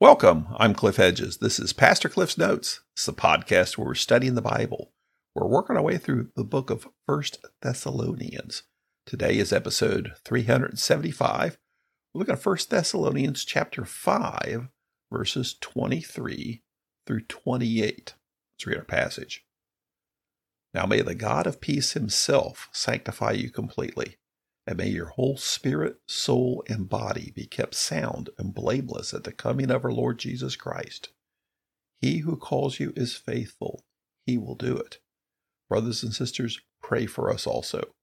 Welcome. I'm Cliff Hedges. This is Pastor Cliff's Notes. It's the podcast where we're studying the Bible. We're working our way through the book of First Thessalonians. Today is episode 375. We're looking at First Thessalonians chapter 5, verses 23 through 28. Let's read our passage. Now may the God of peace himself sanctify you completely and may your whole spirit, soul, and body be kept sound and blameless at the coming of our Lord Jesus Christ. He who calls you is faithful, he will do it. Brothers and sisters, pray for us also.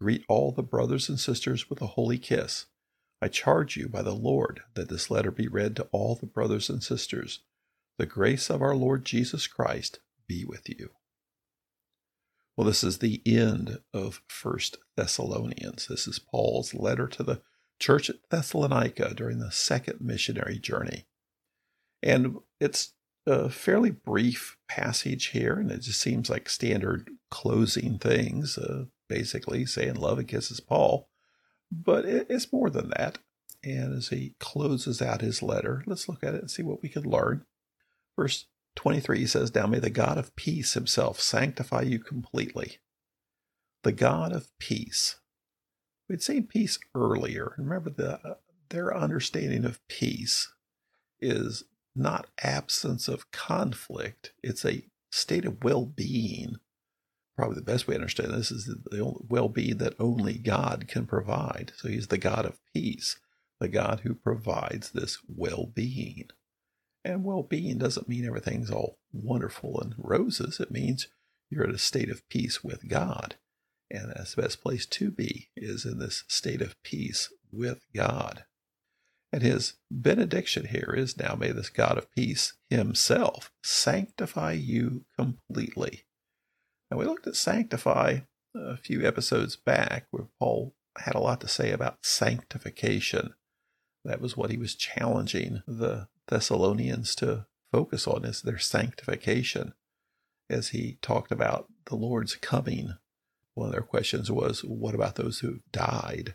Greet all the brothers and sisters with a holy kiss. I charge you by the Lord that this letter be read to all the brothers and sisters. The grace of our Lord Jesus Christ be with you. Well, this is the end of First Thessalonians. This is Paul's letter to the church at Thessalonica during the second missionary journey. And it's a fairly brief passage here, and it just seems like standard closing things, uh, basically saying love and kisses Paul. But it's more than that. And as he closes out his letter, let's look at it and see what we can learn. Verse 23 says, Now may the God of peace himself sanctify you completely. The God of peace. We'd seen peace earlier. Remember, the, their understanding of peace is not absence of conflict, it's a state of well being. Probably the best way to understand this is the well being that only God can provide. So he's the God of peace, the God who provides this well being. And well being doesn't mean everything's all wonderful and roses. It means you're at a state of peace with God. And that's the best place to be, is in this state of peace with God. And his benediction here is now may this God of peace himself sanctify you completely. Now, we looked at sanctify a few episodes back where Paul had a lot to say about sanctification. That was what he was challenging the Thessalonians to focus on is their sanctification. As he talked about the Lord's coming, one of their questions was, What about those who died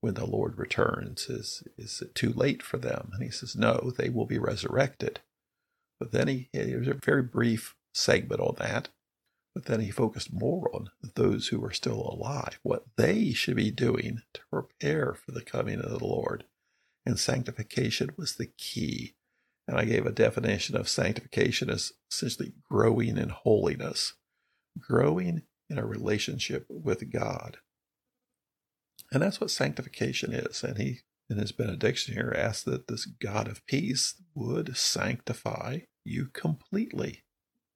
when the Lord returns? Is, is it too late for them? And he says, No, they will be resurrected. But then he, there's a very brief segment on that. But then he focused more on those who are still alive, what they should be doing to prepare for the coming of the Lord. And sanctification was the key and I gave a definition of sanctification as essentially growing in holiness, growing in a relationship with God. And that's what sanctification is. And he, in his benediction here, asked that this God of peace would sanctify you completely.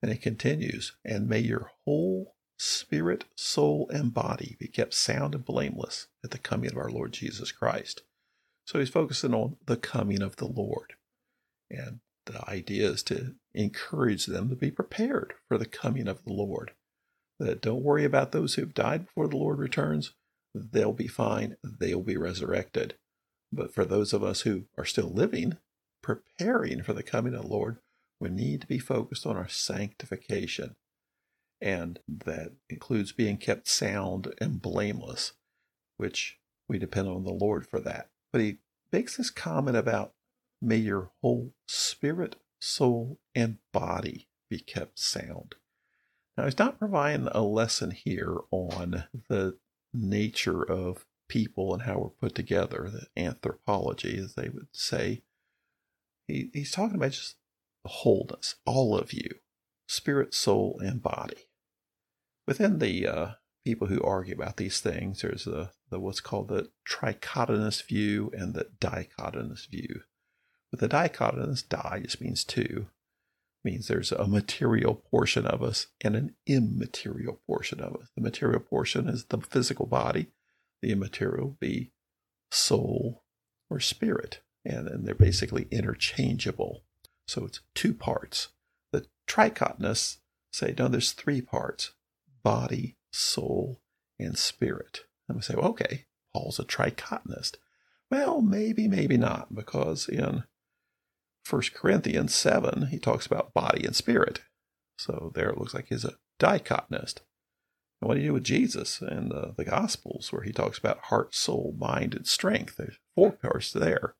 And he continues, and may your whole spirit, soul, and body be kept sound and blameless at the coming of our Lord Jesus Christ. So he's focusing on the coming of the Lord. And the idea is to encourage them to be prepared for the coming of the Lord. That don't worry about those who've died before the Lord returns. They'll be fine. They'll be resurrected. But for those of us who are still living, preparing for the coming of the Lord, we need to be focused on our sanctification. And that includes being kept sound and blameless, which we depend on the Lord for that. But he makes this comment about May your whole spirit, soul, and body be kept sound. Now, he's not providing a lesson here on the nature of people and how we're put together, the anthropology, as they would say. He, he's talking about just the wholeness, all of you, spirit, soul, and body. Within the uh, people who argue about these things, there's the, the what's called the trichotomous view and the dichotomous view. The dichotomous di just means two, means there's a material portion of us and an immaterial portion of us. The material portion is the physical body, the immaterial be soul or spirit, and, and they're basically interchangeable. So it's two parts. The trichotomous say, no, there's three parts body, soul, and spirit. And we say, well, okay, Paul's a trichotomist. Well, maybe, maybe not, because in 1 Corinthians 7, he talks about body and spirit. So there it looks like he's a dichotomist. And what do you do with Jesus and the, the Gospels, where he talks about heart, soul, mind, and strength? There's four parts there.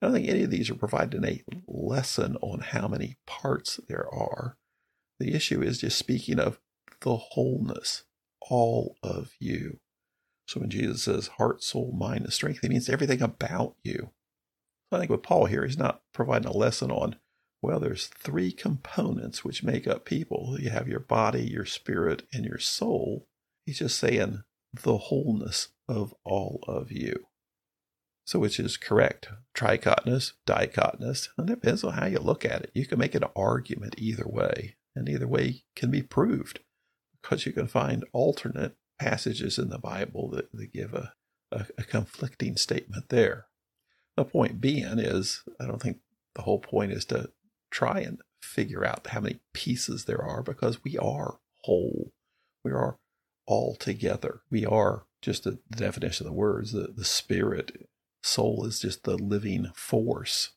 I don't think any of these are providing a lesson on how many parts there are. The issue is just speaking of the wholeness, all of you. So when Jesus says heart, soul, mind, and strength, he means everything about you. I think with Paul here, he's not providing a lesson on, well, there's three components which make up people. You have your body, your spirit, and your soul. He's just saying the wholeness of all of you. So which is correct? Trichotinous, dichotinous? It depends on how you look at it. You can make an argument either way, and either way can be proved because you can find alternate passages in the Bible that, that give a, a, a conflicting statement there. The point being is, I don't think the whole point is to try and figure out how many pieces there are because we are whole. We are all together. We are just the definition of the words, the, the spirit. Soul is just the living force,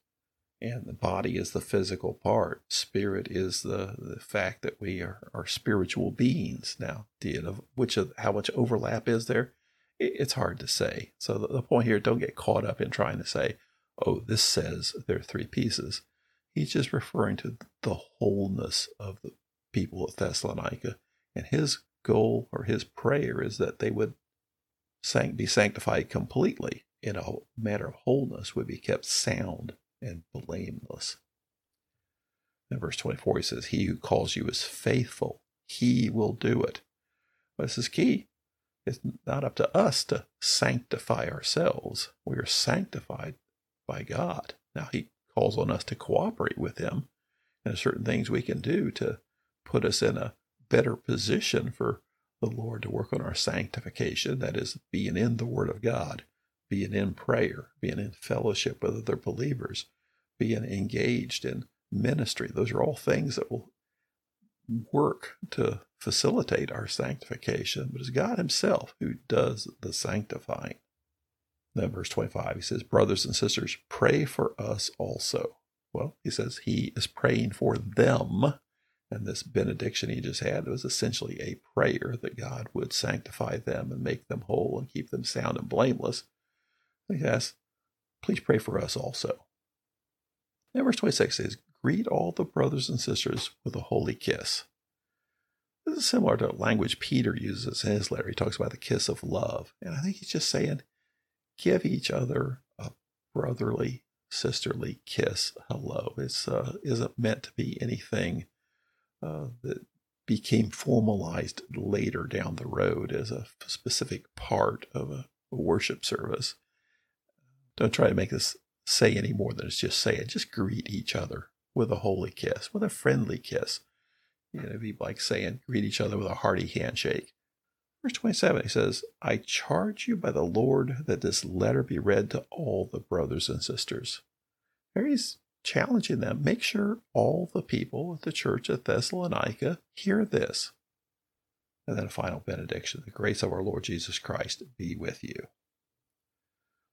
and the body is the physical part. Spirit is the, the fact that we are, are spiritual beings. Now, did of which of how much overlap is there? It's hard to say. So the, the point here, don't get caught up in trying to say, oh, this says there are three pieces. He's just referring to the wholeness of the people of Thessalonica. And his goal or his prayer is that they would be sanctified completely in a matter of wholeness, would be kept sound and blameless. In verse 24, he says, He who calls you is faithful. He will do it. Well, this is key. It's not up to us to sanctify ourselves. We are sanctified by God. Now, He calls on us to cooperate with Him. And certain things we can do to put us in a better position for the Lord to work on our sanctification. That is, being in the Word of God, being in prayer, being in fellowship with other believers, being engaged in ministry. Those are all things that will work to facilitate our sanctification, but it's God Himself who does the sanctifying. Then, verse 25, he says, Brothers and sisters, pray for us also. Well, he says he is praying for them. And this benediction he just had was essentially a prayer that God would sanctify them and make them whole and keep them sound and blameless. He asks, Please pray for us also. Then verse 26 says, Greet all the brothers and sisters with a holy kiss. This is similar to language Peter uses in his letter. He talks about the kiss of love. And I think he's just saying, give each other a brotherly, sisterly kiss hello. It uh, isn't meant to be anything uh, that became formalized later down the road as a specific part of a worship service. Don't try to make this say any more than it's just saying. Just greet each other with a holy kiss, with a friendly kiss. You know, be like saying, greet each other with a hearty handshake. Verse 27, he says, I charge you by the Lord that this letter be read to all the brothers and sisters. There he's challenging them. Make sure all the people at the church at Thessalonica hear this. And then a final benediction. The grace of our Lord Jesus Christ be with you.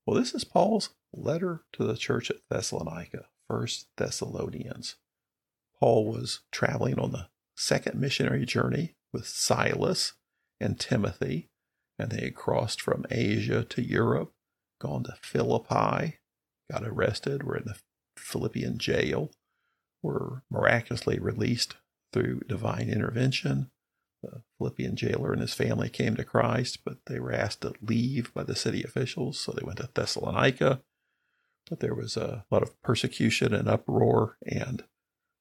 Well, this is Paul's letter to the church at Thessalonica, First Thessalonians. Paul was traveling on the second missionary journey with Silas and Timothy, and they had crossed from Asia to Europe, gone to Philippi, got arrested, were in the Philippian jail, were miraculously released through divine intervention. The Philippian jailer and his family came to Christ, but they were asked to leave by the city officials, so they went to Thessalonica. But there was a lot of persecution and uproar, and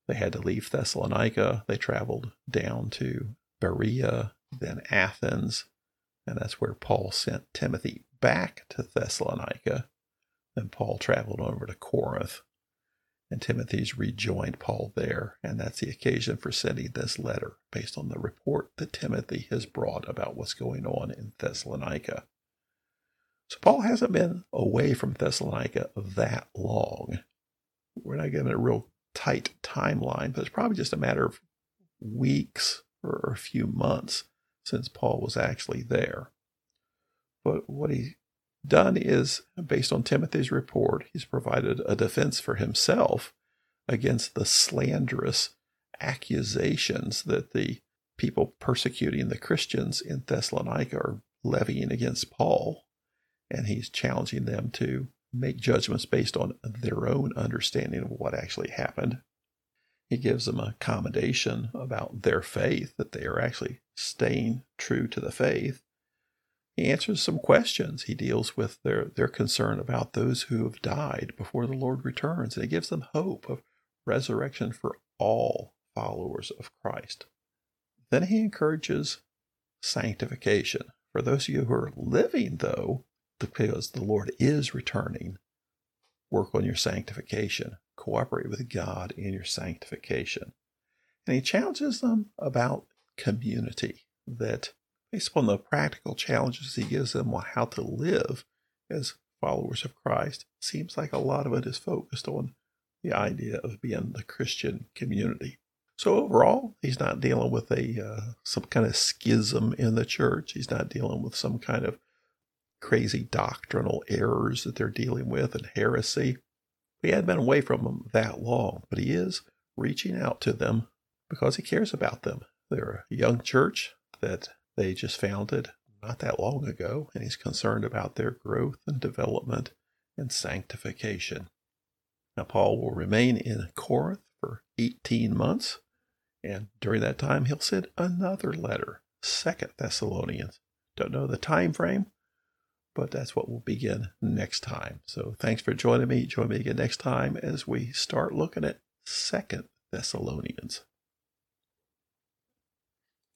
they had to leave Thessalonica. They traveled down to Berea, then Athens, and that's where Paul sent Timothy back to Thessalonica. Then Paul traveled over to Corinth, and Timothy's rejoined Paul there, and that's the occasion for sending this letter based on the report that Timothy has brought about what's going on in Thessalonica. So Paul hasn't been away from Thessalonica that long. We're not given a real tight timeline, but it's probably just a matter of weeks or a few months since Paul was actually there. But what he's done is, based on Timothy's report, he's provided a defense for himself against the slanderous accusations that the people persecuting the Christians in Thessalonica are levying against Paul. And he's challenging them to make judgments based on their own understanding of what actually happened. He gives them a commendation about their faith, that they are actually staying true to the faith. He answers some questions. He deals with their, their concern about those who have died before the Lord returns, and he gives them hope of resurrection for all followers of Christ. Then he encourages sanctification. For those of you who are living, though, because the Lord is returning, work on your sanctification. Cooperate with God in your sanctification. And he challenges them about community, that based upon the practical challenges he gives them on how to live as followers of Christ, seems like a lot of it is focused on the idea of being the Christian community. So overall, he's not dealing with a uh, some kind of schism in the church. He's not dealing with some kind of crazy doctrinal errors that they're dealing with and heresy. He hadn't been away from them that long, but he is reaching out to them because he cares about them. They're a young church that they just founded not that long ago, and he's concerned about their growth and development and sanctification. Now, Paul will remain in Corinth for 18 months, and during that time, he'll send another letter, Second Thessalonians. Don't know the time frame, but that's what we'll begin next time. So thanks for joining me. Join me again next time as we start looking at Second Thessalonians.